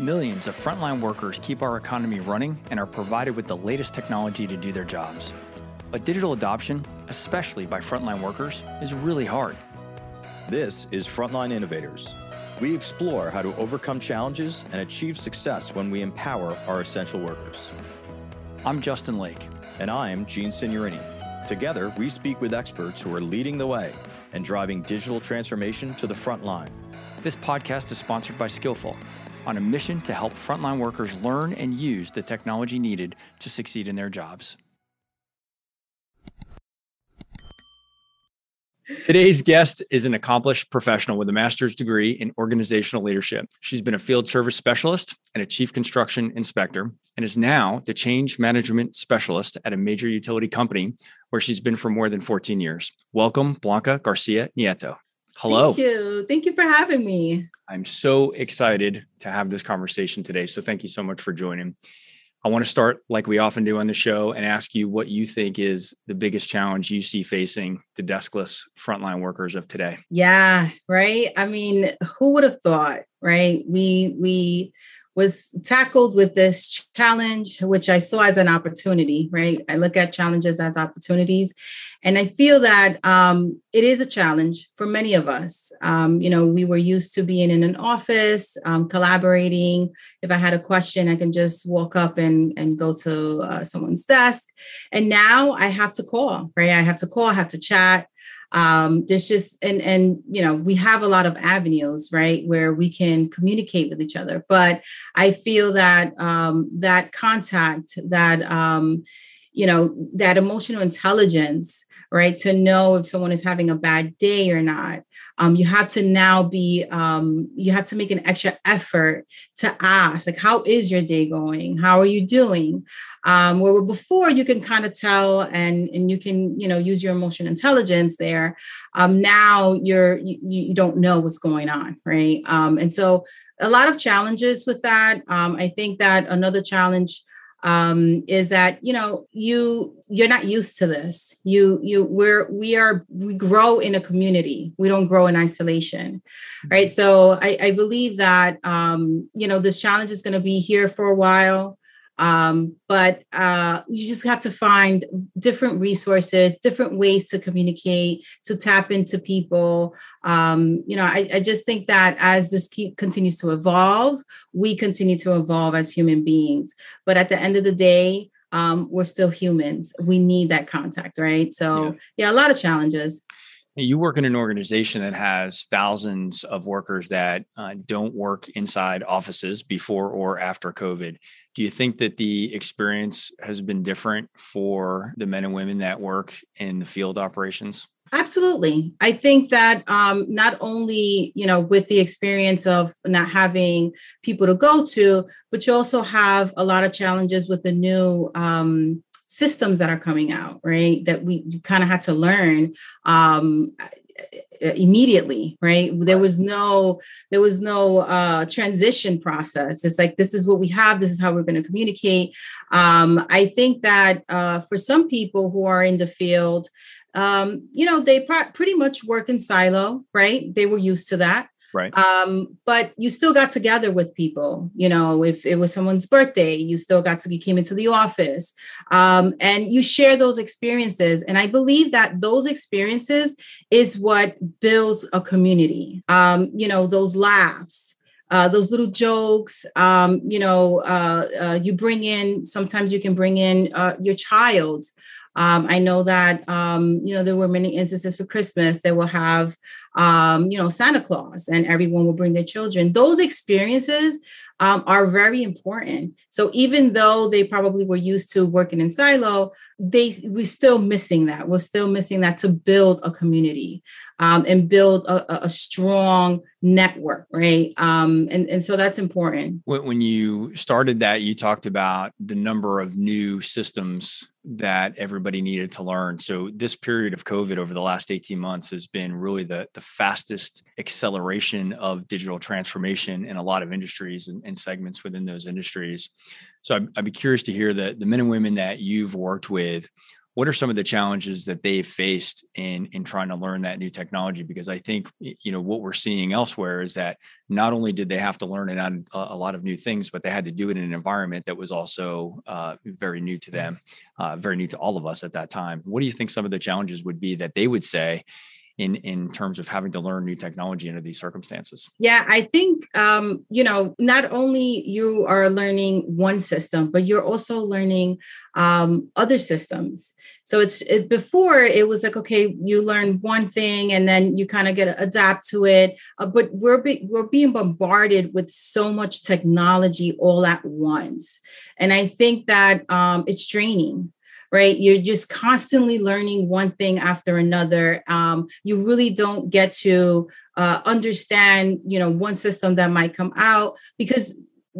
Millions of frontline workers keep our economy running and are provided with the latest technology to do their jobs. But digital adoption, especially by frontline workers, is really hard. This is Frontline Innovators. We explore how to overcome challenges and achieve success when we empower our essential workers. I'm Justin Lake. And I'm Gene Signorini. Together, we speak with experts who are leading the way and driving digital transformation to the front line. This podcast is sponsored by Skillful, on a mission to help frontline workers learn and use the technology needed to succeed in their jobs. Today's guest is an accomplished professional with a master's degree in organizational leadership. She's been a field service specialist and a chief construction inspector, and is now the change management specialist at a major utility company where she's been for more than 14 years. Welcome, Blanca Garcia Nieto. Hello. Thank you. Thank you for having me. I'm so excited to have this conversation today. So thank you so much for joining. I want to start like we often do on the show and ask you what you think is the biggest challenge you see facing the deskless frontline workers of today. Yeah, right. I mean, who would have thought, right? We we was tackled with this challenge, which I saw as an opportunity, right? I look at challenges as opportunities. And I feel that um, it is a challenge for many of us. Um, you know, we were used to being in an office, um, collaborating. If I had a question, I can just walk up and, and go to uh, someone's desk. And now I have to call, right? I have to call, I have to chat um, there's just and and you know we have a lot of avenues right where we can communicate with each other. But i feel that um, that contact that um, you know that emotional intelligence right to know if someone is having a bad day or not. Um, you have to now be um, you have to make an extra effort to ask like how is your day going? How are you doing um, where before you can kind of tell and and you can you know use your emotional intelligence there. Um, now you're you, you don't know what's going on right? Um, and so a lot of challenges with that. Um, i think that another challenge um, is that you know you you're not used to this. You you we're we are we grow in a community. We don't grow in isolation right? So i, I believe that um, you know this challenge is going to be here for a while um, but uh, you just have to find different resources, different ways to communicate, to tap into people. Um, you know, I, I, just think that as this keep, continues to evolve, we continue to evolve as human beings. But at the end of the day, um, we're still humans. We need that contact, right? So, yeah, yeah a lot of challenges you work in an organization that has thousands of workers that uh, don't work inside offices before or after COVID. Do you think that the experience has been different for the men and women that work in the field operations? Absolutely. I think that um, not only, you know, with the experience of not having people to go to, but you also have a lot of challenges with the new um, systems that are coming out, right? That we kind of had to learn um, immediately right? There was no there was no uh transition process. It's like this is what we have this is how we're going to communicate. Um i think that uh for some people who are in the field um you know they pr- pretty much work in silo right? They were used to that Right. Um, but you still got together with people. You know, if it was someone's birthday, you still got to, you came into the office um, and you share those experiences. And I believe that those experiences is what builds a community. Um, you know, those laughs, uh, those little jokes. Um, you know, uh, uh, you bring in. Sometimes you can bring in uh, your child. Um, I know that um, you know there were many instances for Christmas that will have um, you know Santa Claus and everyone will bring their children. Those experiences um, are very important. So even though they probably were used to working in silo, they we're still missing that. We're still missing that to build a community um, and build a, a, strong network, right? Um, and and so that's important. When you started that, you talked about the number of new systems that everybody needed to learn. So this period of COVID over the last 18 months has been really the, the fastest acceleration of digital transformation in a lot of industries and, and segments within those industries. So I'd, I'd, be curious to hear that the men and women that you've worked with, what are some of the challenges that they've faced in in trying to learn that new technology? Because i think you know what we're seeing elsewhere is that not only did they have to learn it on a lot of new things but they had to do it in an environment that was also uh, very new to them uh, very new to all of us at that time. What do you think some of the challenges would be that they would say in in terms of having to learn new technology under these circumstances. Yeah i think um, you know not only you are learning one system but you're also learning um, other systems. So it's it, before it was like okay you learn one thing and then you kind of get to adapt to it uh, but we're be, we're being bombarded with so much technology all at once. And i think that um, it's draining right? You're just constantly learning one thing after another. Um, you really don't get to uh, understand, you know, one system that might come out because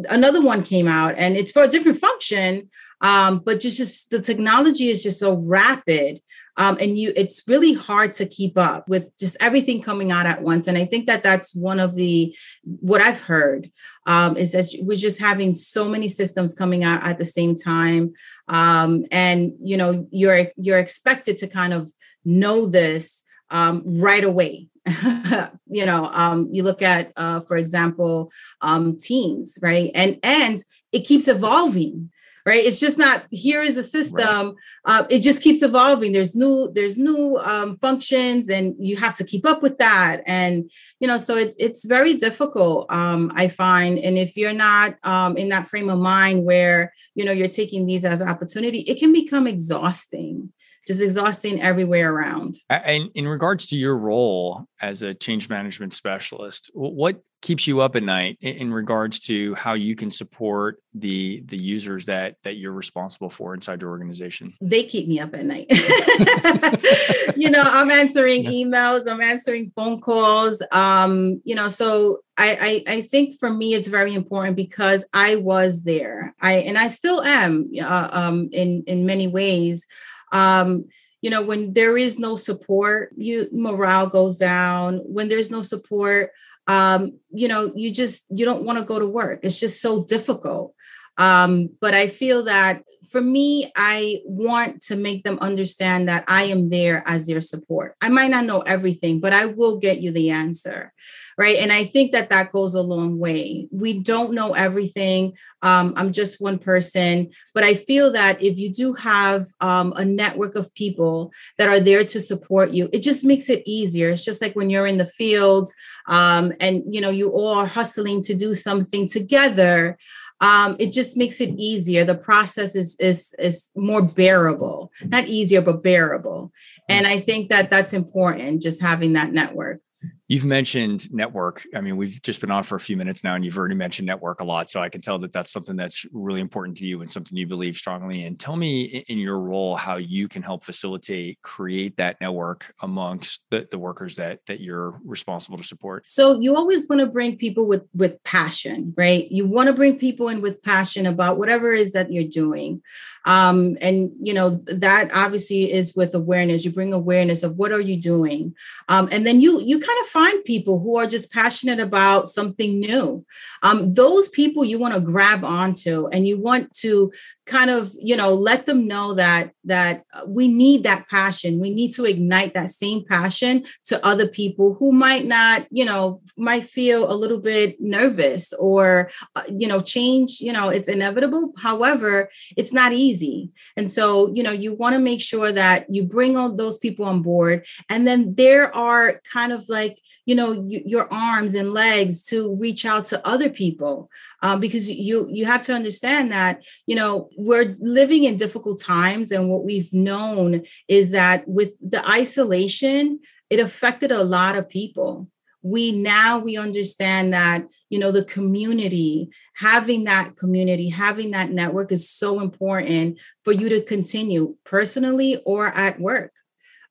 another one came out and it's for a different function. Um, but just, just the technology is just so rapid um, and you it's really hard to keep up with just everything coming out at once and i think that that's one of the what i've heard um, is that we're just having so many systems coming out at the same time um, and you know you're you're expected to kind of know this um, right away. You know um, you look at uh, for example um, teams right? And and it keeps evolving right? It's just not here is a system right. uh, it just keeps evolving. There's new there's new um, functions and you have to keep up with that. And you know so it, it's very difficult um, i find. And if you're not um, in that frame of mind where you know you're taking these as opportunity it can become exhausting just exhausting everywhere around. And in regards to your role as a change management specialist, what keeps you up at night in regards to how you can support the the users that that you're responsible for inside your organization they keep me up at night you know i'm answering emails i'm answering phone calls um you know so I, I, I think for me it's very important because I was there. I and I still am uh, um, in in many ways. Um, you know, when there is no support, you morale goes down. When there's no support, um, you know, you just you don't want to go to work. It's just so difficult. Um, but I feel that for me, I want to make them understand that I am there as their support. I might not know everything, but I will get you the answer right? And i think that that goes a long way. We don't know everything. Um, i'm just one person. But i feel that if you do have um, a network of people that are there to support you it just makes it easier. It's just like when you're in the field um, and you know you all are hustling to do something together um, it just makes it easier. The process is is is more bearable, not easier, but bearable. And I think that that's important, just having that network. You've mentioned network. I mean, we've just been on for a few minutes now, and you've already mentioned network a lot. So I can tell that that's something that's really important to you and something you believe strongly in. Tell me in your role how you can help facilitate, create that network amongst the, the workers that that you're responsible to support. So you always want to bring people with with passion, right? You want to bring people in with passion about whatever it is that you're doing um, and you know that obviously is with awareness. You bring awareness of what are you doing? Um, and then you you kind of find people who are just passionate about something new. Um, those people you want to grab onto and you want to kind of you know let them know that that we need that passion. We need to ignite that same passion to other people who might not you know might feel a little bit nervous or uh, you know change you know it's inevitable. However it's not easy. And so you know you want to make sure that you bring all those people on board. And then there are kind of like you know your arms and legs to reach out to other people um, because you you have to understand that you know we're living in difficult times and what we've known is that with the isolation it affected a lot of people. We now we understand that you know the community having that community having that network is so important for you to continue personally or at work.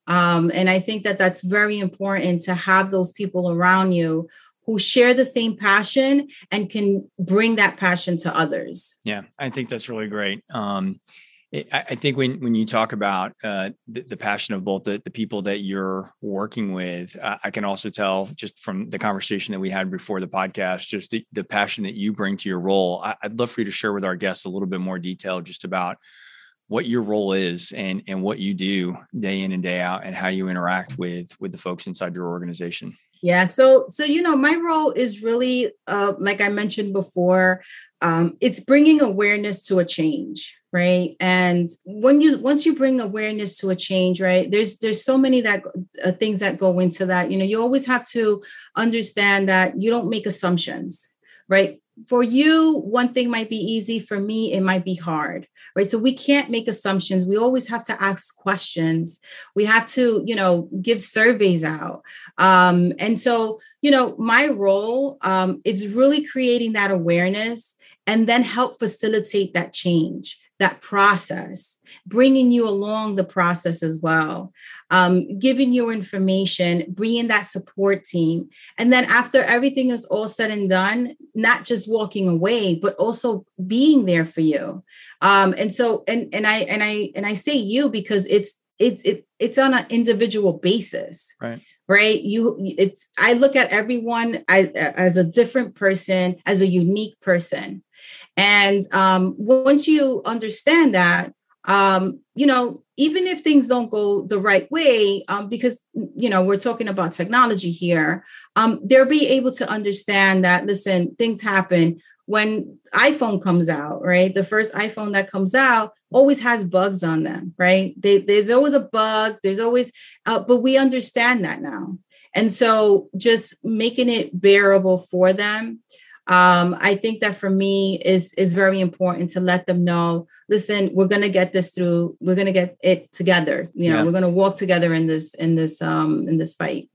Um, and I think that that's very important to have those people around you who share the same passion and can bring that passion to others. Yeah, I think that's really great. Um, I think when when you talk about uh, the, the, passion of both the, the people that you're working with, uh, I can also tell just from the conversation that we had before the podcast, just the, the passion that you bring to your role. I, would love for you to share with our guests a little bit more detail just about what your role is and and what you do day in and day out and how you interact with with the folks inside your organization yeah so so you know my role is really uh like i mentioned before um it's bringing awareness to a change right? And when you once you bring awareness to a change right there's there's so many that uh, things that go into that. You know you always have to understand that you don't make assumptions right for you, one thing might be easy. For me, it might be hard, right? So we can't make assumptions. We always have to ask questions. We have to, you know, give surveys out. Um, and so, you know, my role um, is really creating that awareness and then help facilitate that change that process, bringing you along the process as well, um, giving you information, bringing that support team. And then after everything is all said and done, not just walking away, but also being there for you. Um, and so, and, and I, and I, and I say you because it's, it's, it, it's on an individual basis. Right right you it's i look at everyone as, as a different person as a unique person and um, once you understand that, um, you know, even if things don't go the right way, um, because you know we're talking about technology here, um, they'll be able to understand that. Listen, things happen when iPhone comes out, right? The first iPhone that comes out always has bugs on them, right? They, there's always a bug. There's always, uh, but we understand that now, and so just making it bearable for them um, I think that for me is is very important to let them know. Listen, we're gonna get this through. We're gonna get it together. You know, yeah. we're gonna walk together in this in this um, in this fight.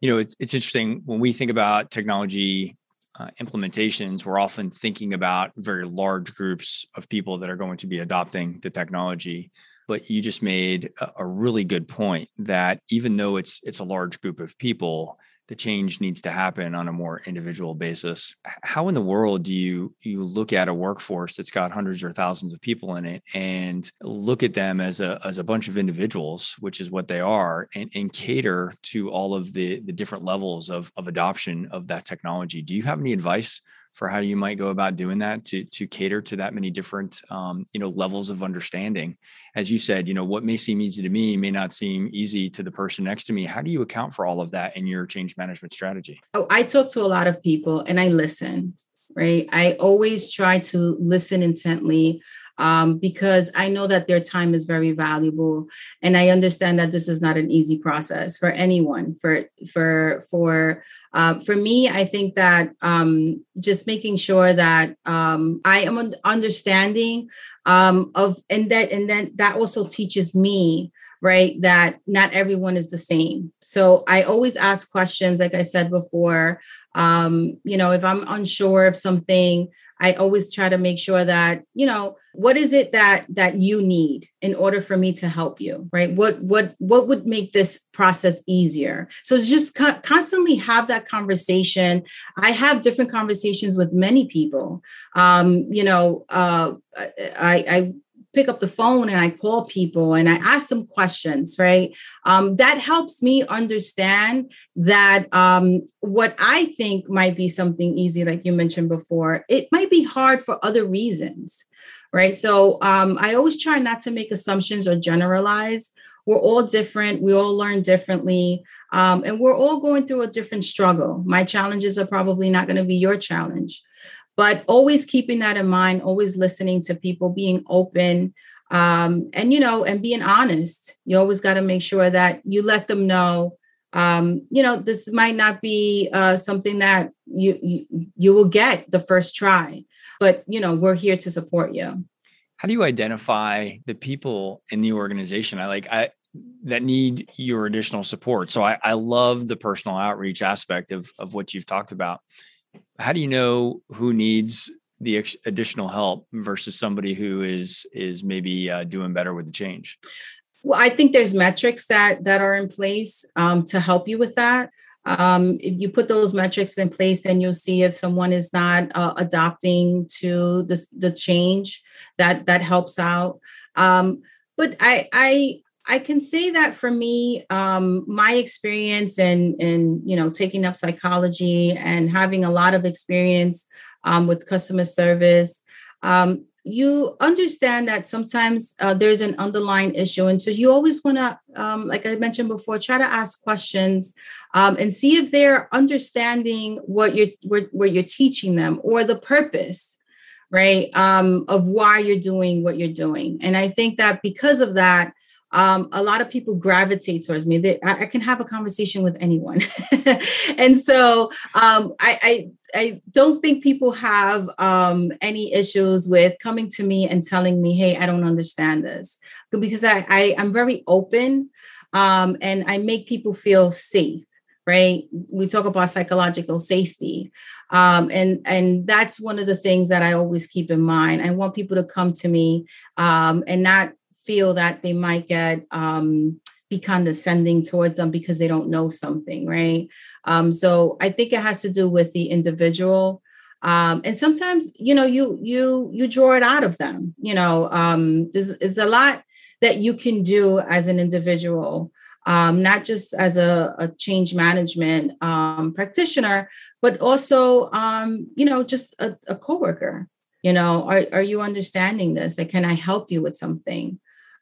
You know, it's it's interesting when we think about technology uh, implementations. We're often thinking about very large groups of people that are going to be adopting the technology but you just made a, a, really good point that even though it's it's a large group of people the change needs to happen on a more individual basis. How in the world do you you look at a workforce that's got hundreds or thousands of people in it and look at them as a as a bunch of individuals which is what they are and, and cater to all of the the different levels of of adoption of that technology? Do you have any advice for how you might go about doing that to to cater to that many different um, you know levels of understanding. As you said you know what may seem easy to me may not seem easy to the person next to me. How do you account for all of that in your change management strategy? Oh i talk to a lot of people and i listen right? I always try to listen intently um, because I know that their time is very valuable, and I understand that this is not an easy process for anyone. For for for uh, for me, I think that um, just making sure that um, I am understanding um, of and that and then that also teaches me right that not everyone is the same so i always ask questions like i said before um, you know if i'm unsure of something I always try to make sure that, you know, what is it that that you need in order for me to help you, right? What what what would make this process easier? So just co- constantly have that conversation. I have different conversations with many people. Um, you know, uh, I, I pick up the phone and I call people and I ask them questions, right? Um, that helps me understand that um, what I think might be something easy, like you mentioned before, it might be hard for other reasons, right? So um, I always try not to make assumptions or generalize. We're all different, we all learn differently. Um, and we're all going through a different struggle. My challenges are probably not going to be your challenge but always keeping that in mind always listening to people being open um, and you know and being honest. You always got to make sure that you let them know um, you know this might not be uh, something that you, you you will get the first try but you know we're here to support you. How do you identify the people in the organization? I like i that need your additional support. So i, I love the personal outreach aspect of, of what you've talked about how do you know who needs the ex- additional help versus somebody who is is maybe uh, doing better with the change? Well i think there's metrics that that are in place um, to help you with that. Um, if you put those metrics in place then you'll see if someone is not uh, adopting to the, the change that that helps out. Um, but i i I can say that for me, um, my experience and and you know taking up psychology and having a lot of experience um, with customer service, um, you understand that sometimes uh, there's an underlying issue. And so you always want to um, like i mentioned before try to ask questions um, and see if they're understanding what you're what, what you're teaching them or the purpose right um, of why you're doing what you're doing. And i think that because of that um, a lot of people gravitate towards me. They, I, I, can have a conversation with anyone, and so um, I, I, I don't think people have um, any issues with coming to me and telling me, "Hey, I don't understand this," because I, I am very open um, and I make people feel safe. Right? We talk about psychological safety, um, and and that's one of the things that I always keep in mind. I want people to come to me um, and not feel that they might get um, be condescending towards them because they don't know something, right? Um, so I think it has to do with the individual. Um, and sometimes, you know, you you you draw it out of them. You know, um, there's, a lot that you can do as an individual, um, not just as a, a change management um, practitioner, but also, um, you know, just a, a coworker. You know, are are you understanding this? Like, can I help you with something?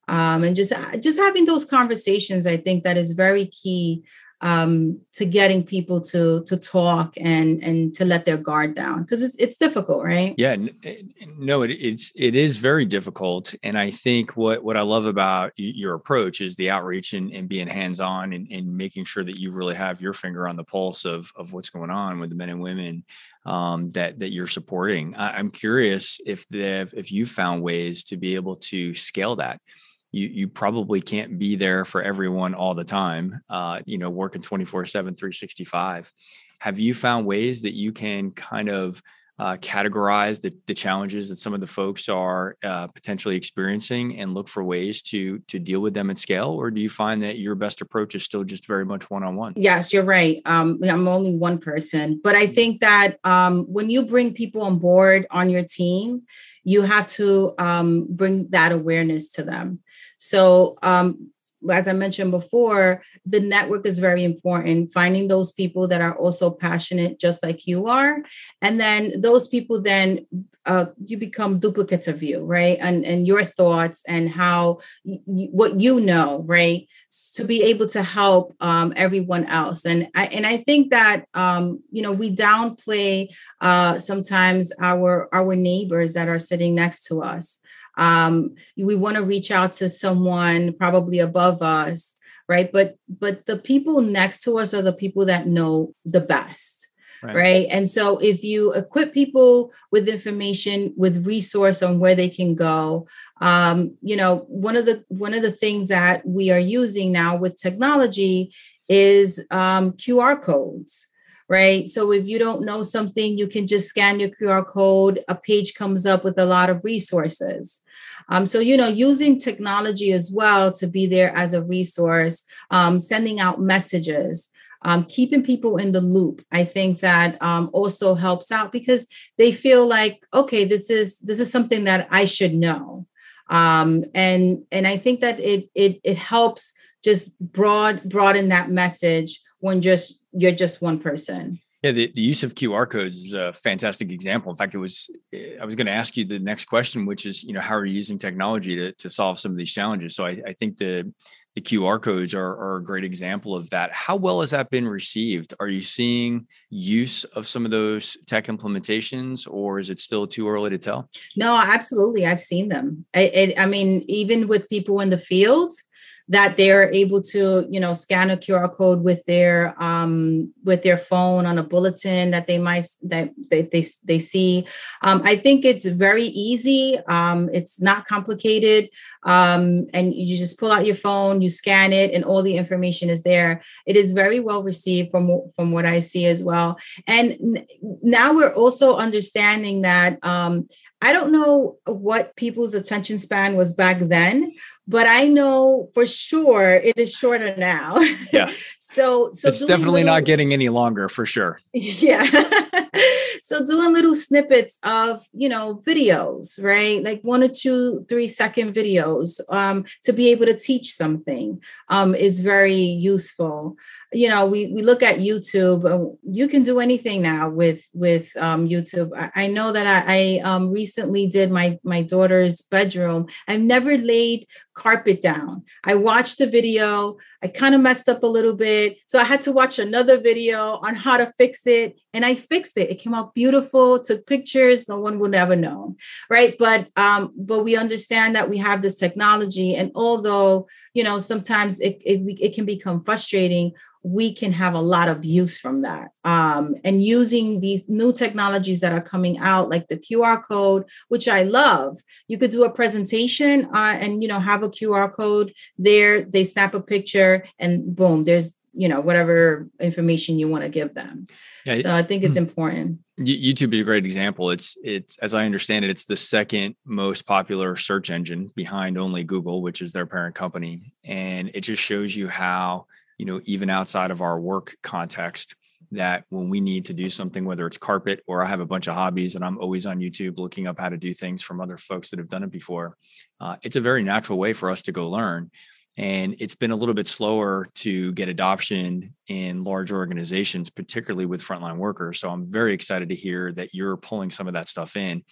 Um, and just just having those conversations i think that is very key um, to getting people to to talk and and to let their guard down because it's it's difficult right? Yeah eh, no it, it's it is very difficult and i think what what i love about your approach is the outreach and, and being hands-on and, and making sure that you really have your finger on the pulse of of what's going on with the men and women um, that that you're supporting. I, i'm curious if if you found ways to be able to scale that you you probably can't be there for everyone all the time uh, you know working 24 7 365 have you found ways that you can kind of uh, categorize the, the challenges that some of the folks are uh, potentially experiencing and look for ways to to deal with them at scale? Or do you find that your best approach is still just very much one-on-one? Yes you're right. Um, i'm only one person but i think that um, when you bring people on board on your team you have to um, bring that awareness to them so, um, as I mentioned before, the network is very important. Finding those people that are also passionate, just like you are, and then those people then uh, you become duplicates of you, right? And and your thoughts and how y- what you know, right? To be able to help um, everyone else, and I and I think that um, you know we downplay uh, sometimes our our neighbors that are sitting next to us um, we want to reach out to someone probably above us right? But but the people next to us are the people that know the best right. right, and so if you equip people with information with resource on where they can go um, you know one of the one of the things that we are using now with technology is um, qr codes right? So if you don't know something, you can just scan your QR code. A page comes up with a lot of resources. Um, so, you know, using technology as well to be there as a resource, um, sending out messages. Um, keeping people in the loop i think that um, also helps out because they feel like okay this is this is something that i should know um, and and i think that it it it helps just broad broaden that message when just you're just one person yeah, the, the use of QR codes is a fantastic example. In fact, it was I was going to ask you the next question, which is, you know, how are you using technology to, to solve some of these challenges? So I, I think the the QR codes are, are a great example of that. How well has that been received? Are you seeing use of some of those tech implementations, or is it still too early to tell? No, absolutely. I've seen them. I, I mean, even with people in the field, that they're able to you know scan a qr code with their um with their phone on a bulletin that they might that they they, they see. Um, i think it's very easy. Um, it's not complicated. Um, and you just pull out your phone you scan it and all the information is there. It is very well received from from what i see as well. And now we're also understanding that um, I don't know what people's attention span was back then, but I know for sure it is shorter now. Yeah. so so it's definitely little, not getting any longer for sure. Yeah. so doing little snippets of you know videos, right? Like one or two, three second videos um, to be able to teach something um, is very useful. You know we we look at youtube uh, you can do anything now with with um, youtube. I, I, know that i, I um, recently did my my daughter's bedroom. I've never laid carpet down. I watched the video. I kind of messed up a little bit. So i had to watch another video on how to fix it and i fixed it. It came out beautiful took pictures no one would ever know right? But um but we understand that we have this technology and although you know sometimes it, it, it can become frustrating we can have a lot of use from that. Um, and using these new technologies that are coming out, like the QR code, which I love. You could do a presentation uh, and you know have a QR code there. They snap a picture, and boom, there's you know whatever information you want to give them. Yeah, so I think it's hmm. important. YouTube is a great example. It's it's as I understand it, it's the second most popular search engine behind only Google, which is their parent company, and it just shows you how you know, even outside of our work context, that when we need to do something, whether it's carpet or I have a bunch of hobbies and I'm always on YouTube looking up how to do things from other folks that have done it before, uh, it's a very natural way for us to go learn and it's been a little bit slower to get adoption in large organizations particularly with frontline workers. So i'm very excited to hear that you're pulling some of that stuff in.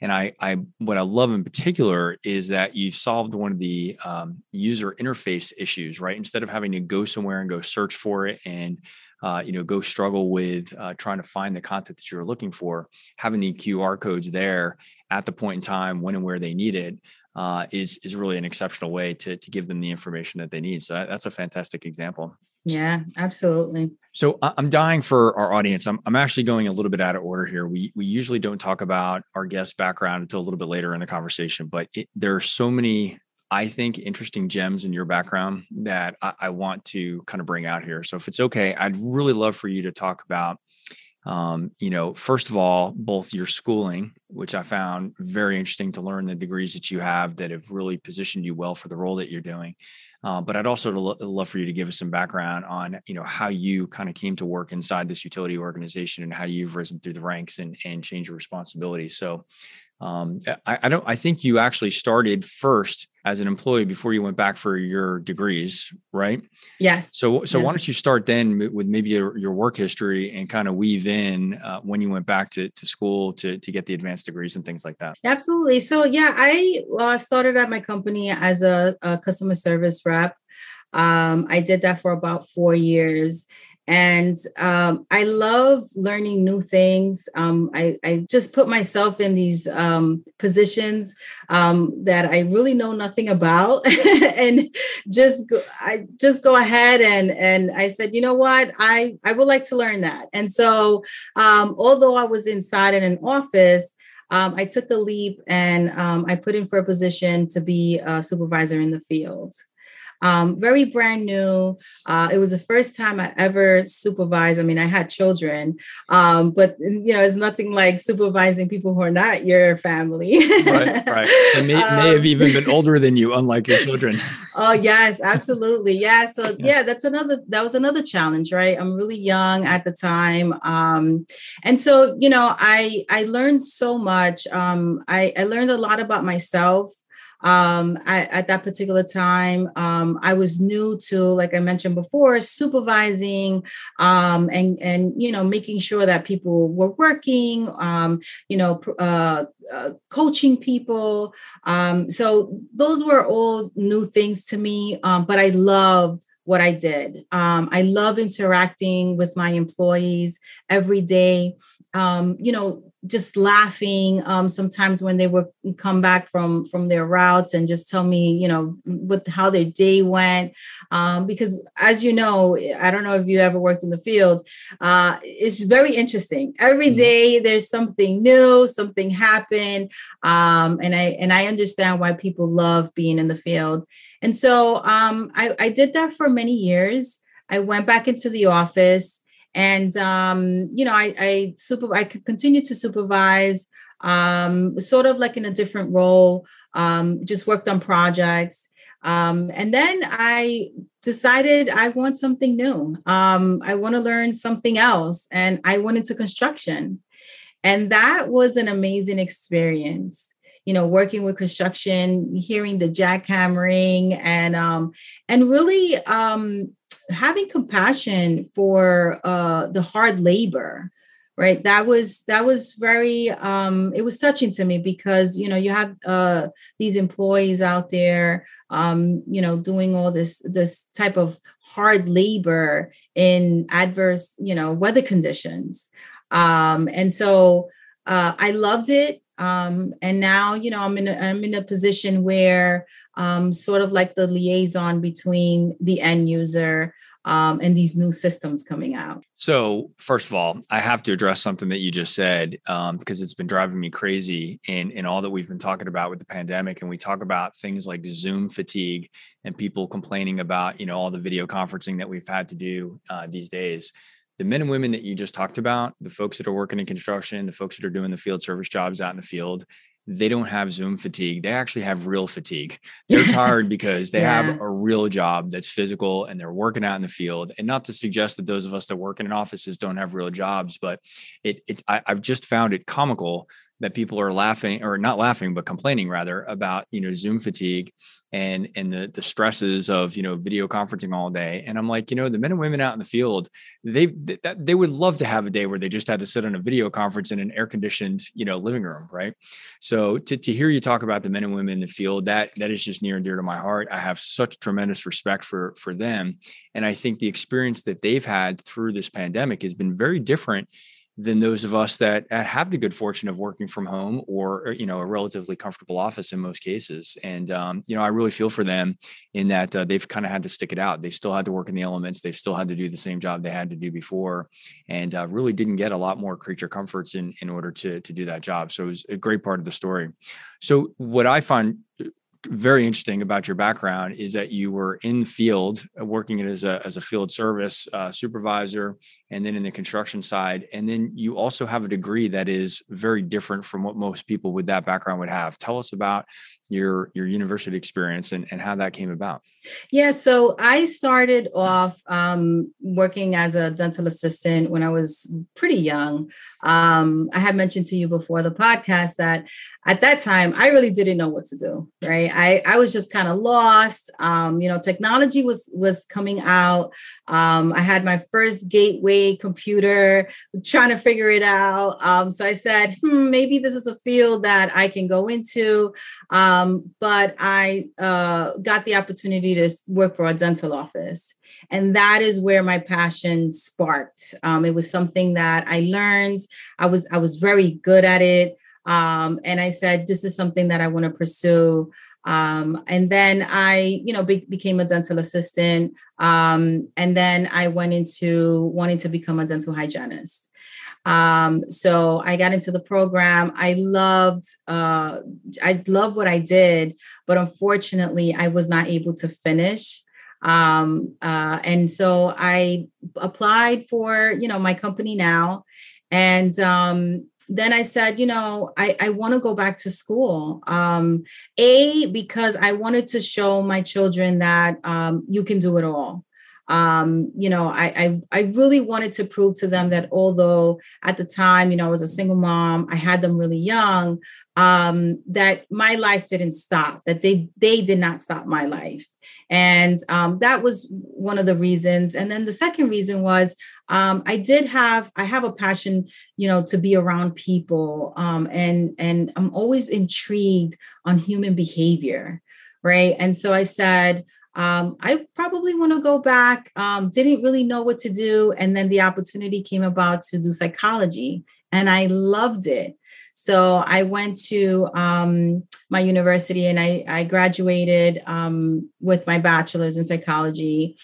And i i what i love in particular is that you've solved one of the um, user interface issues right? Instead of having to go somewhere and go search for it and uh, you know go struggle with uh, trying to find the content that you're looking for having the qr codes there at the point in time when and where they need it uh, is is really an exceptional way to to give them the information that they need. So that's a fantastic example. Yeah, absolutely. So I'm dying for our audience. I'm, I'm actually going a little bit out of order here. We we usually don't talk about our guest background until a little bit later in the conversation, but it, there are so many, I think, interesting gems in your background that I, I want to kind of bring out here. So if it's okay, I'd really love for you to talk about um, you know, first of all, both your schooling, which I found very interesting to learn the degrees that you have that have really positioned you well for the role that you're doing. Uh, but I'd also love for you to give us some background on, you know, how you kind of came to work inside this utility organization and how you've risen through the ranks and and changed your responsibilities. So, um, I, I, don't. I think you actually started first as an employee before you went back for your degrees, right? Yes. So, so why don't you start then with maybe your, your work history and kind of weave in uh, when you went back to, to school to to get the advanced degrees and things like that? Absolutely. So, yeah, I uh, started at my company as a, a customer service rep. Um, I did that for about four years. And um, I love learning new things. Um, I, I, just put myself in these um, positions um, that I really know nothing about, and just go, I just go ahead and and I said, you know what, I I would like to learn that. And so, um, although I was inside in an office, um, I took a leap and um, I put in for a position to be a supervisor in the field um, very brand new. Uh, it was the first time I ever supervised. I mean, I had children, um, but you know, it's nothing like supervising people who are not your family. right, right. They may, um, may have even been older than you, unlike your children. oh yes, absolutely. Yeah. So yeah. yeah. that's another. That was another challenge, right? I'm really young at the time, um, and so you know, I I learned so much. Um, I I learned a lot about myself um, I, at that particular time, um, I was new to, like I mentioned before, supervising um, and and you know making sure that people were working, um, you know, uh, uh, coaching people. Um, so those were all new things to me, um, but I loved what I did. I love interacting with my employees every day. you know, just laughing um, sometimes when they would come back from from their routes and just tell me you know what how their day went. Um, because as you know i don't know if you ever worked in the field uh, it's very interesting. Every mm-hmm. there's something new something happened um, and i and i understand why people love being in the field. And so um, I, I did that for many years. I went back into the office and um, you know I I super I continue to supervise um, sort of like in a different role um, just worked on projects. Um, and then I decided I want something new. Um, I want to learn something else and I went into construction. And that was an amazing experience you know, working with construction, hearing the jackhammering and um and really um having compassion for uh the hard labor right? That was that was very um it was touching to me because you know you have uh these employees out there um you know doing all this this type of hard labor in adverse you know weather conditions. Um and so uh i loved it um and now you know i'm in a, i'm in a position where um sort of like the liaison between the end user um, and these new systems coming out. So, first of all, I have to address something that you just said um, because it's been driving me crazy in in all that we've been talking about with the pandemic, and we talk about things like Zoom fatigue and people complaining about you know all the video conferencing that we've had to do uh, these days. The men and women that you just talked about, the folks that are working in construction, the folks that are doing the field service jobs out in the field, they don't have Zoom fatigue. They actually have real fatigue. They're tired because they yeah. have a real job that's physical and they're working out in the field. And not to suggest that those of us that work in offices don't have real jobs, but it, it I, I've just found it comical that people are laughing or not laughing but complaining rather about you know zoom fatigue and and the the stresses of you know video conferencing all day. And i'm like you know the men and women out in the field they they, they would love to have a day where they just had to sit on a video conference in an air conditioned you know living room right? So to, to hear you talk about the men and women in the field that that is just near and dear to my heart. I have such tremendous respect for for them. And i think the experience that they've had through this pandemic has been very different than those of us that have the good fortune of working from home or you know a relatively comfortable office in most cases. And um, you know i really feel for them in that uh, they've kind of had to stick it out. They've still had to work in the elements. They've still had to do the same job they had to do before. And uh, really didn't get a lot more creature comforts in in order to to do that job. So it was a great part of the story. So what i find very interesting about your background is that you were in field uh, working as a, as a field service uh, supervisor and then in the construction side. And then you also have a degree that is very different from what most people with that background would have. Tell us about your your university experience and, and how that came about? Yeah so i started off um, working as a dental assistant when i was pretty young. Um, i had mentioned to you before the podcast that at that time i really didn't know what to do right? I, I was just kind of lost. Um, you know technology was was coming out. Um, i had my first gateway computer trying to figure it out. Um, so i said hmm, maybe this is a field that i can go into um, but i uh, got the opportunity to work for a dental office and that is where my passion sparked um, it was something that i learned i was i was very good at it um, and I said, this is something that I want to pursue. Um, and then I, you know, be- became a dental assistant. Um, and then I went into wanting to become a dental hygienist. Um, so I got into the program. I loved, uh, I loved what I did, but unfortunately, I was not able to finish. Um, uh, and so I applied for, you know, my company now, and um, then I said, you know, I, I want to go back to school. Um, a, because I wanted to show my children that um, you can do it all. Um, you know, I, I I really wanted to prove to them that although at the time, you know, I was a single mom, I had them really young, um, that my life didn't stop, that they they did not stop my life. And um, that was one of the reasons. And then the second reason was um, I did have I have a passion, you know, to be around people, um, and and I'm always intrigued on human behavior, right? And so I said. Um, I probably want to go back. Um, didn't really know what to do, and then the opportunity came about to do psychology, and I loved it. So I went to um, my university and I, I graduated um, with my bachelor's in psychology.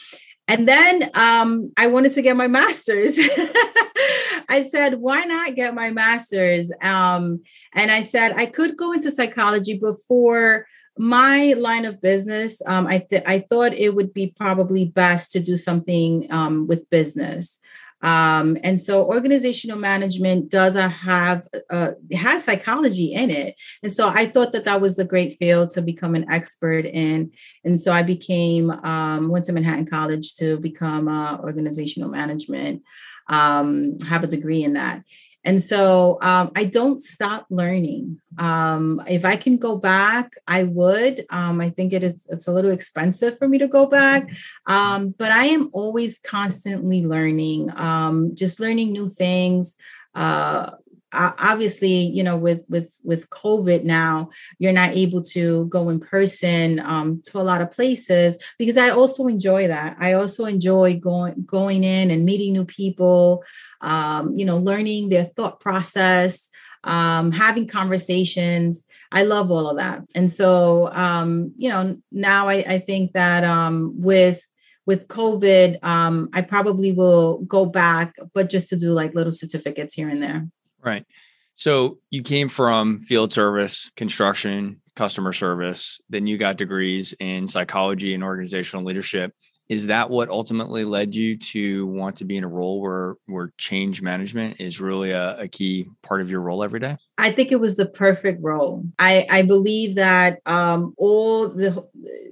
And then um, I wanted to get my master's. I said, why not get my master's? Um, and I said, I could go into psychology before my line of business. Um, I, th- I thought it would be probably best to do something um, with business. Um, and so organizational management does have uh, has psychology in it. And so I thought that that was the great field to become an expert in. And so I became um, went to Manhattan College to become uh, organizational management, um, have a degree in that. And so um, I don't stop learning. Um, if I can go back, I would. Um, I think it is it's a little expensive for me to go back, um, but I am always constantly learning, um, just learning new things. Uh, obviously you know with with with covid now you're not able to go in person um, to a lot of places because i also enjoy that. I also enjoy going going in and meeting new people um, you know learning their thought process um, having conversations. I love all of that. And so um, you know now i, I think that um, with with covid um, i probably will go back but just to do like little certificates here and there Right. So you came from field service, construction, customer service, then you got degrees in psychology and organizational leadership. Is that what ultimately led you to want to be in a role where where change management is really a, a key part of your role every day? I think it was the perfect role. I, I believe that um, all the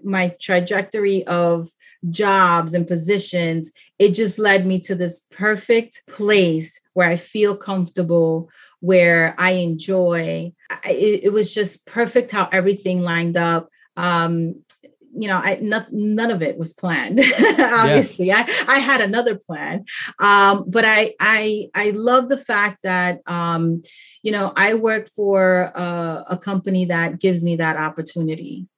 my trajectory of jobs and positions, it just led me to this perfect place where I feel comfortable, where I enjoy. I, it, it, was just perfect how everything lined up. Um, you know, I not, none of it was planned. Obviously, yeah. I I had another plan, um, but I I I love the fact that um, you know I work for a, a company that gives me that opportunity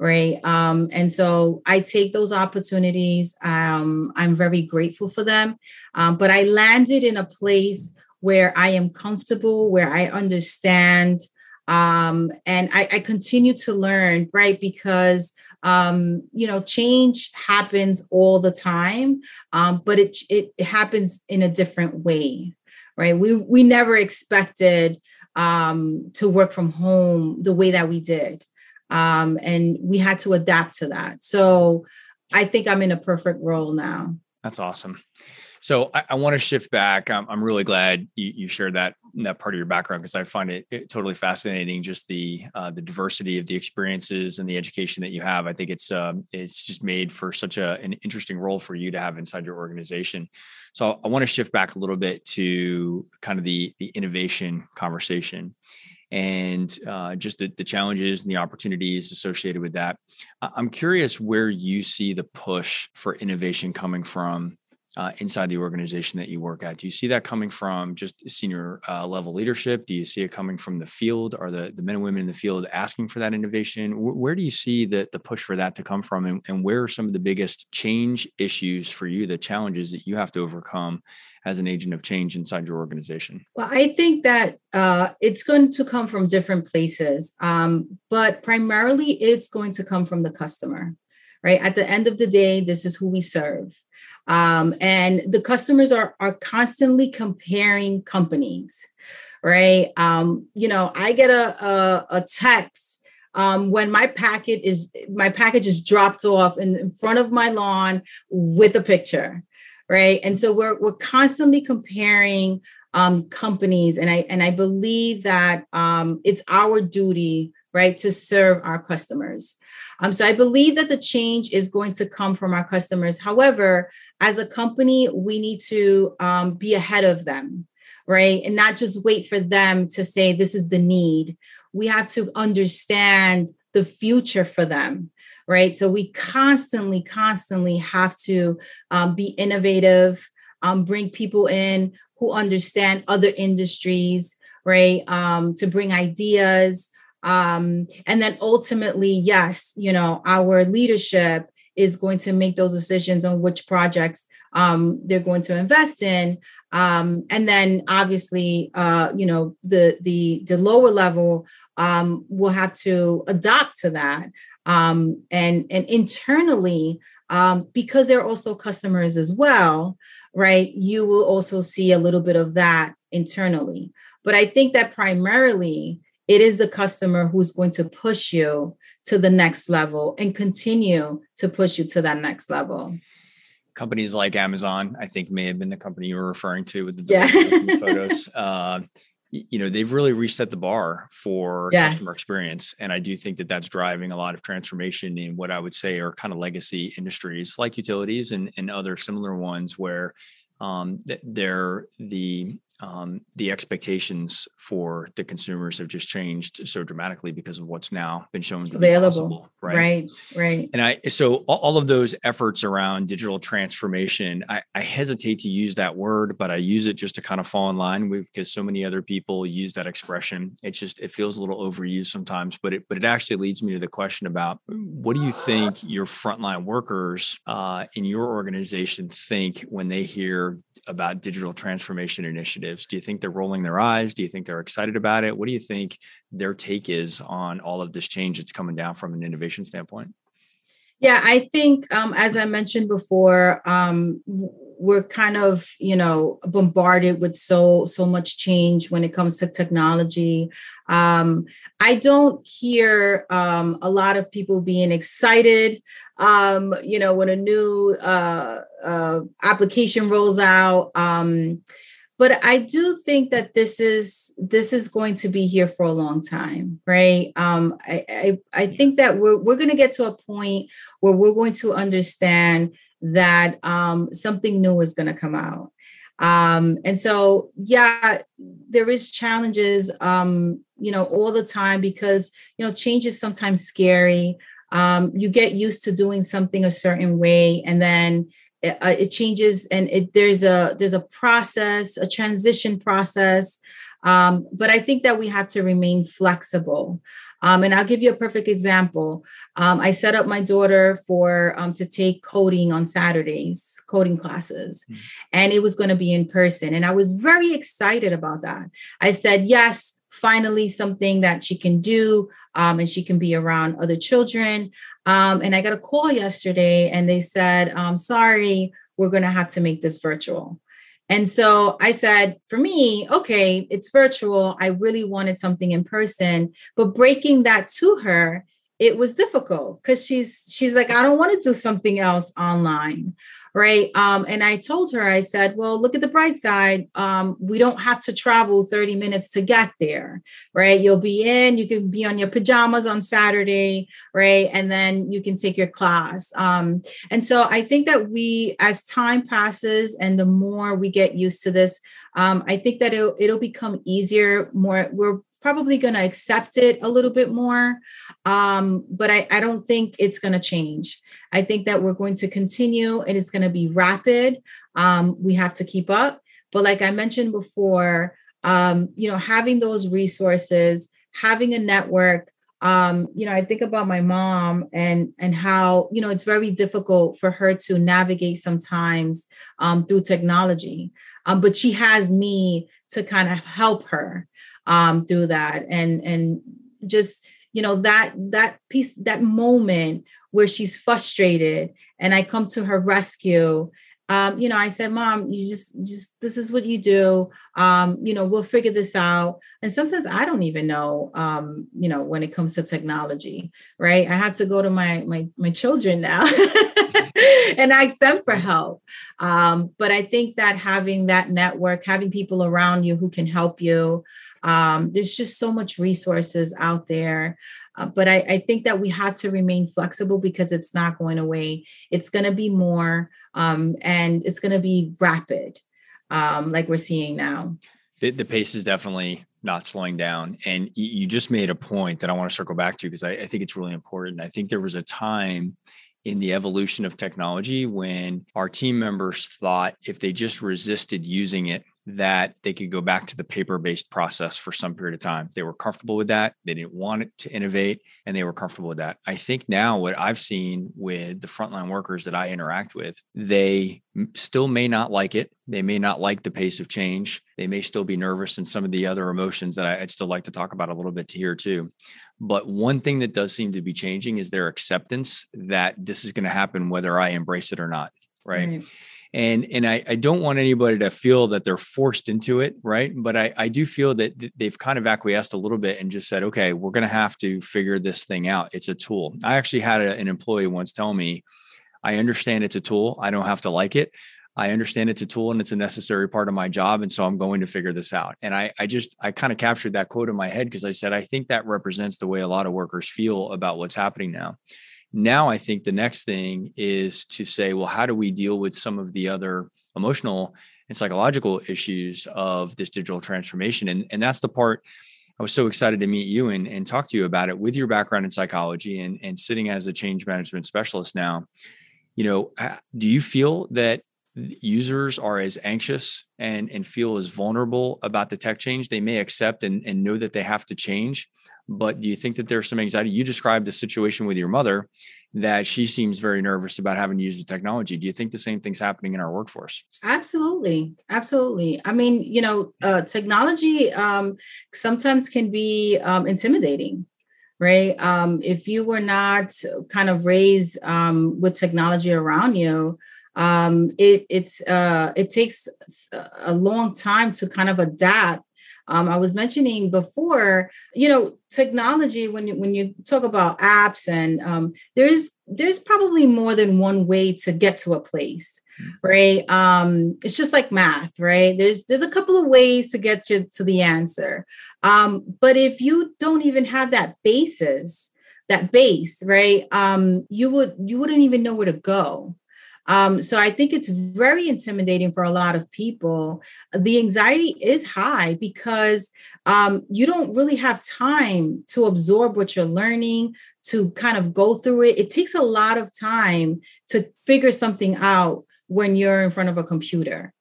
right? Um, and so i take those opportunities um, i'm very grateful for them. Um, but i landed in a place where i am comfortable where i understand um, and I, I, continue to learn right? Because um, you know change happens all the time um, but it, it happens in a different way right? We we never expected um, to work from home the way that we did um, and we had to adapt to that. So I think I'm in a perfect role now. That's awesome. So I, I want to shift back. I'm, I'm really glad you, you, shared that that part of your background because I find it, it, totally fascinating. Just the uh, the diversity of the experiences and the education that you have. I think it's um, it's just made for such a, an interesting role for you to have inside your organization. So I want to shift back a little bit to kind of the the innovation conversation and uh, just the, the, challenges and the opportunities associated with that. I'm curious where you see the push for innovation coming from uh, inside the organization that you work at? Do you see that coming from just senior uh, level leadership? Do you see it coming from the field? Are the, the men and women in the field asking for that innovation? W- where do you see the, the push for that to come from? And, and where are some of the biggest change issues for you, the challenges that you have to overcome as an agent of change inside your organization? Well, I think that uh, it's going to come from different places, um, but primarily it's going to come from the customer, right? At the end of the day, this is who we serve. Um, and the customers are, are constantly comparing companies, right? Um, you know, I get a, a, a text um, when my packet is my package is dropped off in, in front of my lawn with a picture, right? And so we're we're constantly comparing um, companies, and I and I believe that um, it's our duty, right, to serve our customers. Um, so I believe that the change is going to come from our customers. However, as a company, we need to um, be ahead of them, right? And not just wait for them to say, this is the need. We have to understand the future for them, right? So we constantly, constantly have to um, be innovative, um, bring people in who understand other industries, right? Um, to bring ideas, um, and then ultimately yes you know our leadership is going to make those decisions on which projects um, they're going to invest in. Um, and then obviously uh, you know the the the lower level um, will have to adopt to that. Um, and and internally um, because they're also customers as well right you will also see a little bit of that internally. But i think that primarily it is the customer who's going to push you to the next level and continue to push you to that next level companies like amazon i think may have been the company you were referring to with the, yeah. photos uh, you know they've really reset the bar for yes. customer experience and i do think that that's driving a lot of transformation in what i would say are kind of legacy industries like utilities and, and other similar ones where um, they're the um, the expectations for the consumers have just changed so dramatically because of what's now been shown to available. Possible, right? Right. Right. And I so all of those efforts around digital transformation, I, I hesitate to use that word, but I use it just to kind of fall in line with because so many other people use that expression. It just it feels a little overused sometimes, but it but it actually leads me to the question about what do you think your frontline workers uh, in your organization think when they hear about digital transformation initiatives? Do you think they're rolling their eyes? Do you think they're excited about it? What do you think their take is on all of this change that's coming down from an innovation standpoint? Yeah, I think um, as I mentioned before, um, we're kind of you know bombarded with so so much change when it comes to technology um, i don't hear um, a lot of people being excited um, you know when a new uh, uh, application rolls out um, but i do think that this is this is going to be here for a long time right um, I, I i think that we're we're going to get to a point where we're going to understand that um, something new is going to come out. Um, and so, yeah, there is challenges, um, you know, all the time because, you know, change is sometimes scary. Um, you get used to doing something a certain way and then it, uh, it changes and it, there's a there's a process a transition process um, but i think that we have to remain flexible um, and I'll give you a perfect example. Um, I set up my daughter for um, to take coding on Saturdays, coding classes, mm. and it was going to be in person. And I was very excited about that. I said, yes, finally something that she can do um, and she can be around other children. Um, and I got a call yesterday and they said, um, sorry, we're going to have to make this virtual. And so I said, for me, okay, it's virtual. I really wanted something in person, but breaking that to her, it was difficult because she's she's like, I don't want to do something else online right? Um, and i told her i said well look at the bright side. Um, we don't have to travel 30 minutes to get there right? You'll be in you can be on your pajamas on saturday right? And then you can take your class. Um, and so i think that we as time passes and the more we get used to this um, i think that it'll, it'll become easier more we're probably going to accept it a little bit more. Um, but I, I don't think it's going to change. I think that we're going to continue and it's going to be rapid. Um, we have to keep up. But like I mentioned before, um, you know, having those resources, having a network, um, you know, I think about my mom and and how you know it's very difficult for her to navigate sometimes um, through technology, um, but she has me to kind of help her um, through that. And and just you know that that piece that moment where she's frustrated and i come to her rescue um, you know i said mom you just just this is what you do. Um, you know we'll figure this out. And sometimes i don't even know um, you know when it comes to technology right? I have to go to my my my children now and ask them for help. Um, but i think that having that network having people around you who can help you um, there's just so much resources out there. Uh, but I, I, think that we have to remain flexible because it's not going away. It's going to be more um, and it's going to be rapid, um, like we're seeing now. The, the, pace is definitely not slowing down. And you, just made a point that I want to circle back to because I, I think it's really important. I think there was a time in the evolution of technology when our team members thought if they just resisted using it that they could go back to the paper based process for some period of time. They were comfortable with that. They didn't want it to innovate and they were comfortable with that. I think now what I've seen with the frontline workers that I interact with, they still may not like it. They may not like the pace of change. They may still be nervous and some of the other emotions that I'd still like to talk about a little bit to here too. But one thing that does seem to be changing is their acceptance that this is going to happen whether I embrace it or not. Right. right and and I, I don't want anybody to feel that they're forced into it right but i i do feel that they've kind of acquiesced a little bit and just said okay we're going to have to figure this thing out it's a tool i actually had a, an employee once tell me i understand it's a tool i don't have to like it I understand it's a tool and it's a necessary part of my job. And so I'm going to figure this out. And I, I just, I kind of captured that quote in my head because I said, I think that represents the way a lot of workers feel about what's happening now. Now, I think the next thing is to say, well, how do we deal with some of the other emotional and psychological issues of this digital transformation. And, and that's the part I was so excited to meet you and, and talk to you about it with your background in psychology and, and sitting as a change management specialist now. You know, uh, do you feel that users are as anxious and, and feel as vulnerable about the tech change they may accept and, and know that they have to change. But do you think that there's some anxiety? You described the situation with your mother that she seems very nervous about having to use the technology. Do you think the same thing's happening in our workforce? Absolutely. Absolutely. I mean you know uh, technology um, sometimes can be um, intimidating right? Um, if you were not kind of raised um, with technology around you um, it it's uh, it takes a long time to kind of adapt. Um, I was mentioning before, you know, technology. When you, when you talk about apps, and um, there's there's probably more than one way to get to a place, mm. right? Um, it's just like math, right? There's there's a couple of ways to get to to the answer, um, but if you don't even have that basis, that base, right? Um, you would you wouldn't even know where to go. Um, so I think it's very intimidating for a lot of people. The anxiety is high because um, you don't really have time to absorb what you're learning, to kind of go through it. It takes a lot of time to figure something out when you're in front of a computer.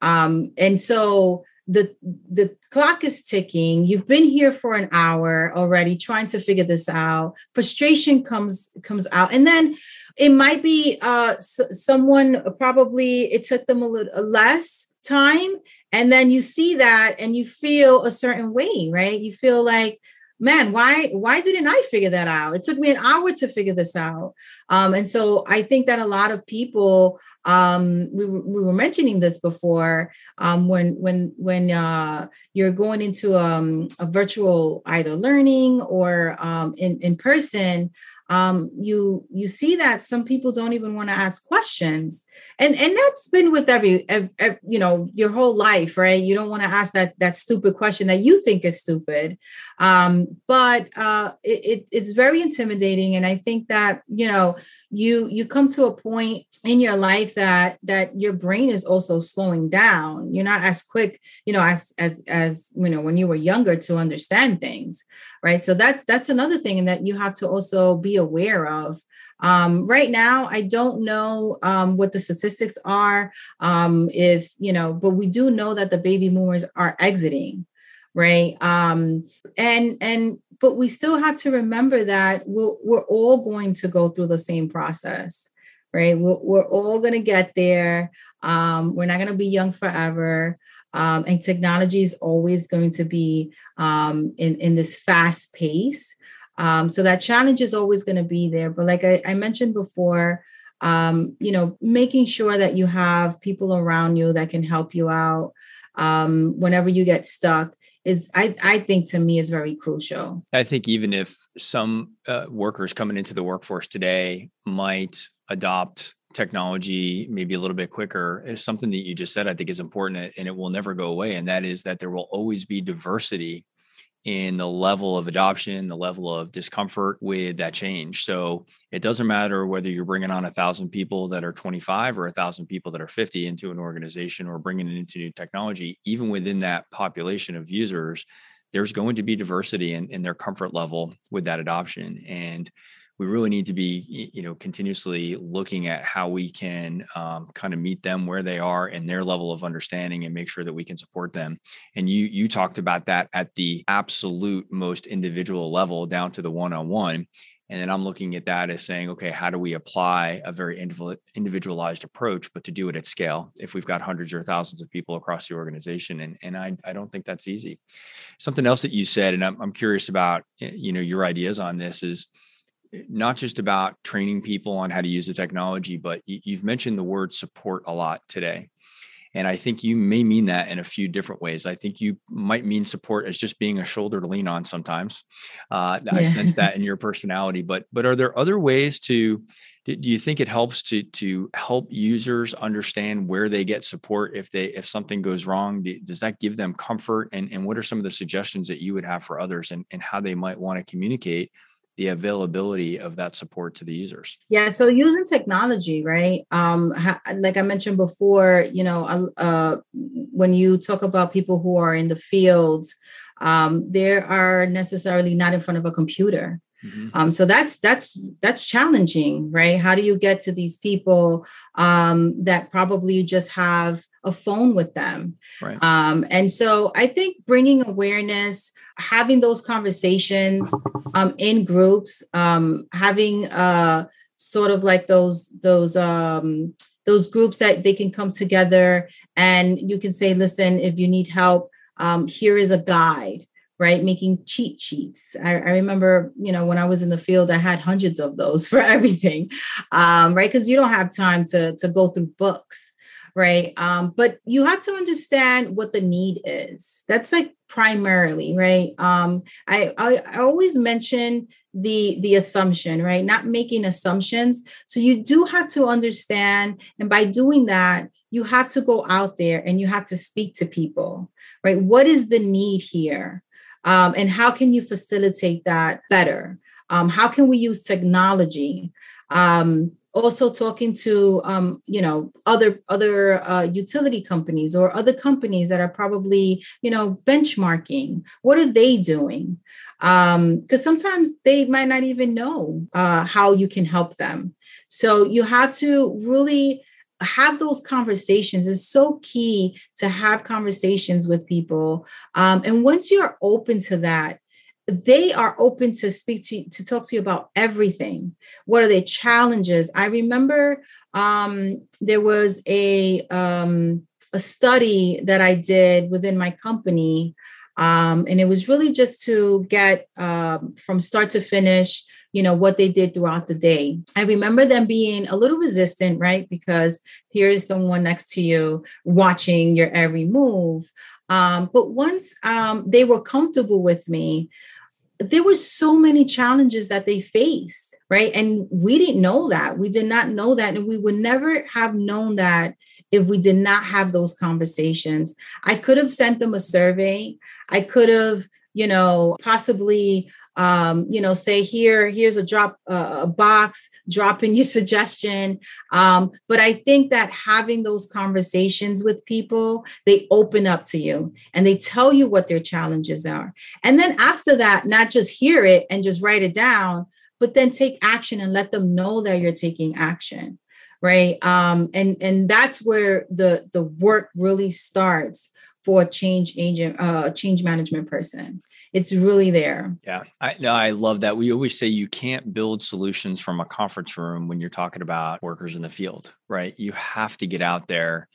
Um, and so the the clock is ticking you've been here for an hour already trying to figure this out frustration comes comes out and then it might be uh, s- someone probably it took them a little less time and then you see that and you feel a certain way right? You feel like man why why didn't i figure that out? It took me an hour to figure this out. Um, and so i think that a lot of people um, we, we were mentioning this before um, when when when uh, you're going into um, a virtual either learning or um, in, in person um, you you see that some people don't even want to ask questions. And and that's been with every, every, every, you know your whole life right? You don't want to ask that that stupid question that you think is stupid. Um, but uh, it, it, it's very intimidating. And i think that you know you you come to a point in your life that that your brain is also slowing down. You're not as quick you know as as as you know when you were younger to understand things right? So that's that's another thing and that you have to also be aware of. Um, right now i don't know um, what the statistics are um, if you know but we do know that the baby boomers are exiting right? Um, and and but we still have to remember that we're, we're all going to go through the same process right? We're, we're all going to get there. Um, we're not going to be young forever. Um, and technology is always going to be um, in, in this fast pace. Um, so that challenge is always going to be there. But like i, I mentioned before um, you know making sure that you have people around you that can help you out um, whenever you get stuck is I, I think to me is very crucial. I think even if some uh, workers coming into the workforce today might adopt technology maybe a little bit quicker is something that you just said I think is important and it will never go away and that is that there will always be diversity in the level of adoption, the level of discomfort with that change. So it doesn't matter whether you're bringing on a thousand people that are 25 or a thousand people that are 50 into an organization or bringing it into new technology, even within that population of users, there's going to be diversity in, in their comfort level with that adoption. And we really need to be you know continuously looking at how we can um, kind of meet them where they are and their level of understanding and make sure that we can support them. And you you talked about that at the absolute most individual level down to the one-on-one. And then i'm looking at that as saying okay how do we apply a very individualized approach but to do it at scale if we've got hundreds or thousands of people across the organization? And, and I, I don't think that's easy. Something else that you said and I'm, I'm curious about you know your ideas on this is not just about training people on how to use the technology, but you've mentioned the word support a lot today. And I think you may mean that in a few different ways. I think you might mean support as just being a shoulder to lean on sometimes. Uh, yeah. I sense that in your personality. But but are there other ways to? Do you think it helps to to help users understand where they get support if they if something goes wrong? Does that give them comfort? And and what are some of the suggestions that you would have for others and and how they might want to communicate the availability of that support to the users? Yeah, so using technology, right? Um, ha- like I mentioned before, you know, uh, when you talk about people who are in the field, um, they are necessarily not in front of a computer. Mm-hmm. Um, so that's that's that's challenging, right? How do you get to these people um, that probably just have a phone with them? Right. Um, and so I think bringing awareness, having those conversations um, in groups, um, having uh, sort of like those those um, those groups that they can come together and you can say, listen, if you need help, um, here is a guide right making cheat sheets. I, I, remember you know when i was in the field i had hundreds of those for everything um, right because you don't have time to to go through books right um, but you have to understand what the need is. That's like primarily right um, I, I i always mention the the assumption right not making assumptions. So you do have to understand and by doing that you have to go out there and you have to speak to people right? What is the need here um, and how can you facilitate that better? Um, how can we use technology? Um, also talking to um, you know other other uh, utility companies or other companies that are probably you know benchmarking what are they doing because um, sometimes they might not even know uh, how you can help them so you have to really have those conversations is so key to have conversations with people. Um, and once you're open to that they are open to speak to to talk to you about everything. What are their challenges? I remember um, there was a um, a study that i did within my company um, and it was really just to get um, from start to finish you know what they did throughout the day. I remember them being a little resistant right? Because here is someone next to you watching your every move. Um, but once um, they were comfortable with me there were so many challenges that they faced right? And we didn't know that. We did not know that. And we would never have known that if we did not have those conversations. I could have sent them a survey. I could have you know possibly um, you know, say here, here's a drop uh, a box, drop in your suggestion. Um, but I think that having those conversations with people, they open up to you and they tell you what their challenges are. And then after that, not just hear it and just write it down, but then take action and let them know that you're taking action right um, and and that's where the the work really starts for a change agent uh change management person it's really there. Yeah, I no, I love that. We always say you can't build solutions from a conference room when you're talking about workers in the field, right? You have to get out there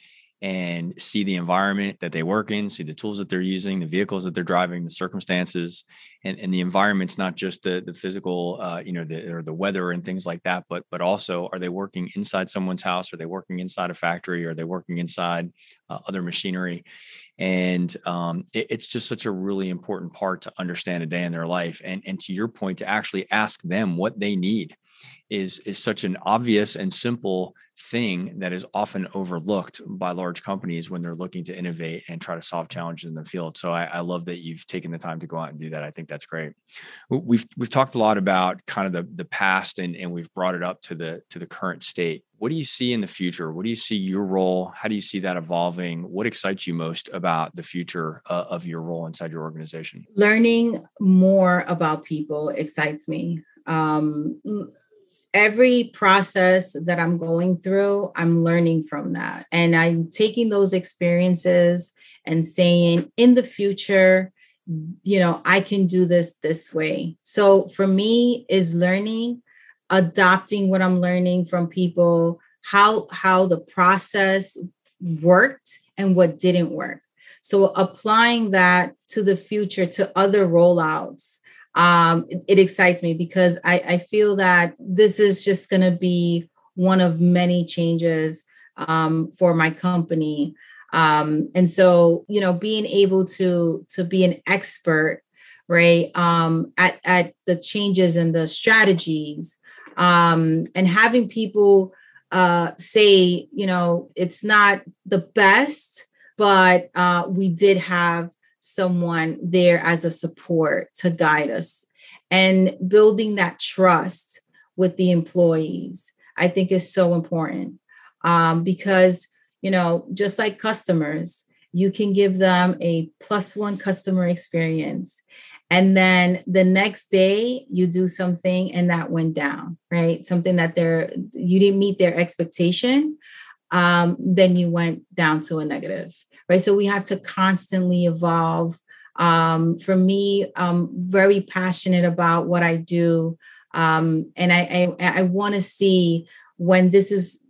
and see the environment that they work in, see the tools that they're using, the vehicles that they're driving, the circumstances, and, and the environment's not just the the physical, uh, you know, the or the weather and things like that, but but also are they working inside someone's house? Are they working inside a factory? Are they working inside uh, other machinery? And um, it, it's just such a really important part to understand a day in their life and and to your point to actually ask them what they need is is such an obvious and simple thing that is often overlooked by large companies when they're looking to innovate and try to solve challenges in the field. So I, I, love that you've taken the time to go out and do that. I think that's great. We've we've talked a lot about kind of the the past and and we've brought it up to the to the current state. What do you see in the future? What do you see your role? How do you see that evolving? What excites you most about the future uh, of your role inside your organization? Learning more about people excites me. Um, every process that I'm going through, I'm learning from that. And I'm taking those experiences and saying, in the future, you know, I can do this this way. So for me, is learning, adopting what I'm learning from people, how how the process worked and what didn't work. So applying that to the future to other rollouts um, it, it, excites me because I, I feel that this is just going to be one of many changes um, for my company. Um, and so, you know, being able to to be an expert, right, um, at at the changes and the strategies, um, and having people uh, say, you know, it's not the best, but uh, we did have someone there as a support to guide us. And building that trust with the employees i think is so important. Um, because you know just like customers you can give them a plus one customer experience and then the next day you do something and that went down right? Something that they're you didn't meet their expectation um, then you went down to a negative right? So we have to constantly evolve. Um, for me i'm very passionate about what i do um, and i i, I want to see when this is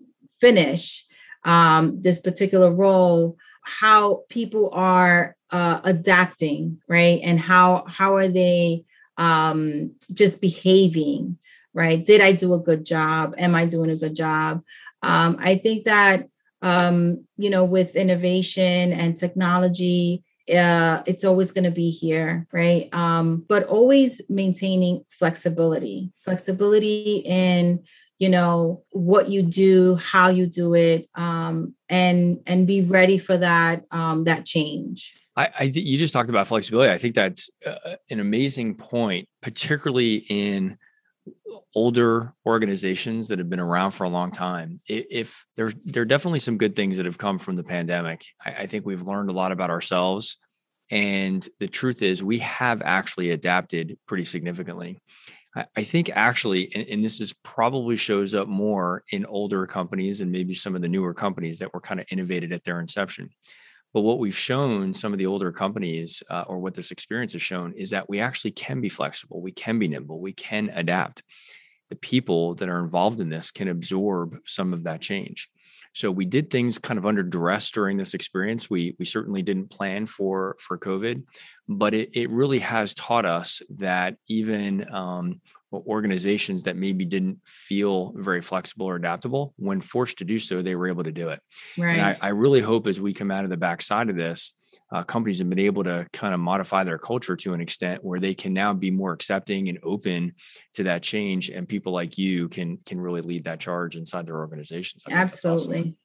finished um, this particular role how people are uh, adapting, right? And how how are they um, just behaving, right? Did I do a good job? Am I doing a good job? Um, I think that um, you know, with innovation and technology, uh, it's always going to be here, right? Um, but always maintaining flexibility, flexibility in you know what you do how you do it um, and and be ready for that um, that change I, I th- you just talked about flexibility. I think that's uh, an amazing point, particularly in older organizations that have been around for a long time. If, if there, there are definitely some good things that have come from the pandemic. I, I think we've learned a lot about ourselves. And the truth is, we have actually adapted pretty significantly. I think actually, and, this is probably shows up more in older companies and maybe some of the newer companies that were kind of innovated at their inception. But what we've shown some of the older companies, uh, or what this experience has shown, is that we actually can be flexible, we can be nimble, we can adapt. The people that are involved in this can absorb some of that change. So we did things kind of under duress during this experience. We we certainly didn't plan for for COVID, but it it really has taught us that even um, organizations that maybe didn't feel very flexible or adaptable, when forced to do so, they were able to do it. Right. And I, I really hope as we come out of the backside of this, uh, companies have been able to kind of modify their culture to an extent where they can now be more accepting and open to that change and people like you can can really lead that charge inside their organizations. Absolutely awesome.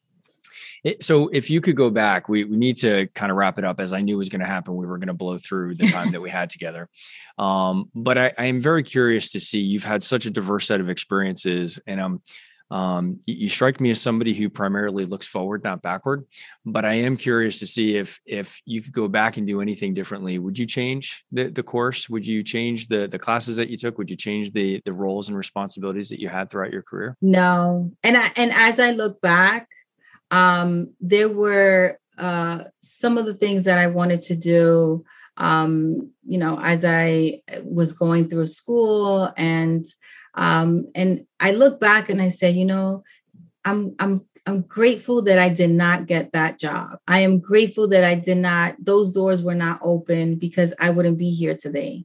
it, so if you could go back we, we need to kind of wrap it up as i knew was going to happen. We were going to blow through the time that we had together. Um, but I, I am very curious to see you've had such a diverse set of experiences and i'm um, you, you, strike me as somebody who primarily looks forward, not backward. But I am curious to see if if you could go back and do anything differently. Would you change the the course? Would you change the the classes that you took? Would you change the the roles and responsibilities that you had throughout your career? No. And I and as I look back, um, there were uh, some of the things that I wanted to do. Um, you know, as I was going through school and um, and I look back and I say, you know, I'm I'm I'm grateful that I did not get that job. I am grateful that I did not, those doors were not open because I wouldn't be here today.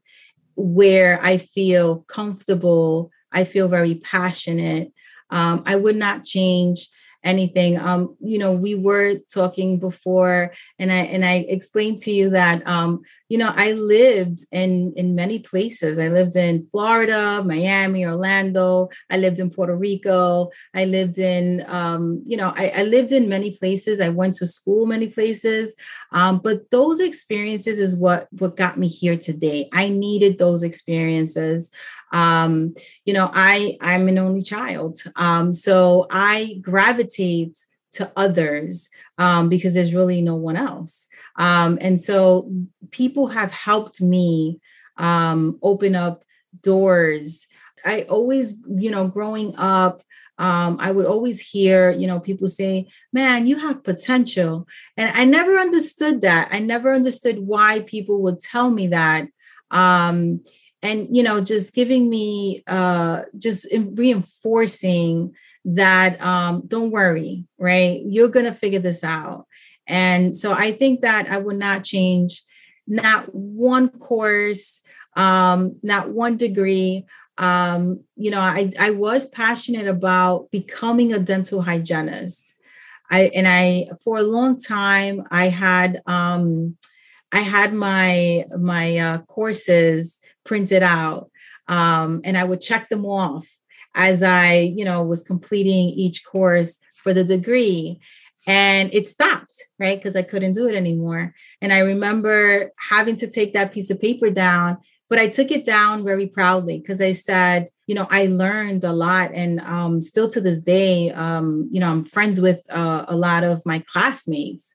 Where I feel comfortable, I feel very passionate. Um, I would not change anything. Um, you know, we were talking before, and I and I explained to you that um, you know, I lived in in many places. I lived in Florida, Miami, Orlando. I lived in Puerto Rico. I lived in um, you know, I, I lived in many places. I went to school many places. Um, but those experiences is what what got me here today. I needed those experiences um, you know i i'm an only child um, so i gravitate to others um, because there's really no one else um, and so people have helped me um, open up doors i always you know growing up um, I would always hear, you know, people say, man, you have potential. And I never understood that. I never understood why people would tell me that. Um, and you know just giving me uh just reinforcing that um don't worry right? You're gonna figure this out. And so i think that i would not change not one course um not one degree. Um you know i i was passionate about becoming a dental hygienist. I and i for a long time i had um i had my my uh, courses printed out. Um, and I would check them off as I, you know, was completing each course for the degree. And it stopped, right? Because I couldn't do it anymore. And I remember having to take that piece of paper down, but I took it down very proudly because I said, you know, I learned a lot, and um, still to this day, um, you know, I'm friends with uh, a lot of my classmates,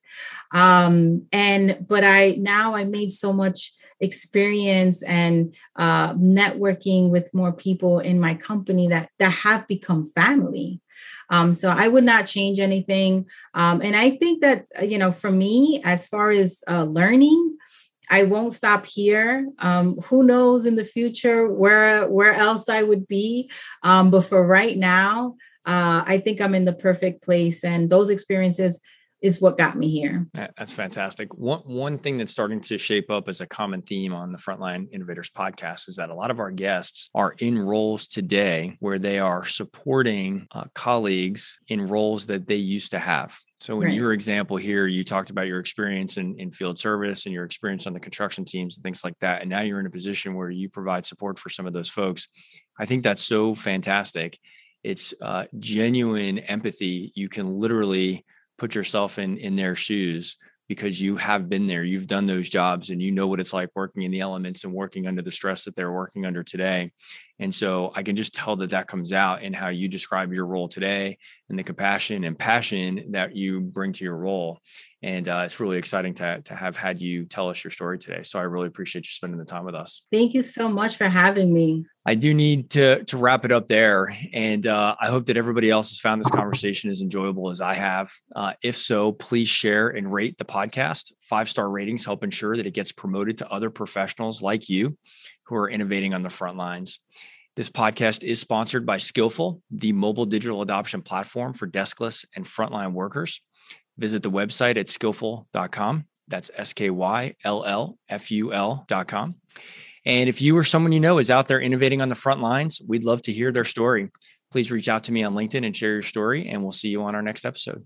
um, and but I now I made so much experience and uh, networking with more people in my company that that have become family um, so I would not change anything. Um, and I think that, uh, you know, for me, as far as uh, learning, I won't stop here. Um, who knows in the future where where else I would be? Um, but for right now, uh, I think I'm in the perfect place, and those experiences is what got me here. That's fantastic. One one thing that's starting to shape up as a common theme on the Frontline Innovators podcast is that a lot of our guests are in roles today where they are supporting uh, colleagues in roles that they used to have. So in right. your example here, you talked about your experience in, in field service and your experience on the construction teams and things like that. And now you're in a position where you provide support for some of those folks. I think that's so fantastic. It's uh, genuine empathy. You can literally put yourself in in their shoes because you have been there you've done those jobs and you know what it's like working in the elements and working under the stress that they're working under today. And so i can just tell that that comes out in how you describe your role today and the compassion and passion that you bring to your role. And uh, it's really exciting to, to have had you tell us your story today. So i really appreciate you spending the time with us. Thank you so much for having me I do need to to wrap it up there, and uh, I hope that everybody else has found this conversation as enjoyable as I have. Uh, if so, please share and rate the podcast. Five star ratings help ensure that it gets promoted to other professionals like you who are innovating on the front lines. This podcast is sponsored by Skyllful, the mobile digital adoption platform for deskless and frontline workers. Visit the website at skyllful.com. That's S K Y L L F U L.com. And if you or someone you know is out there innovating on the front lines, we'd love to hear their story. Please reach out to me on LinkedIn and share your story, and we'll see you on our next episode.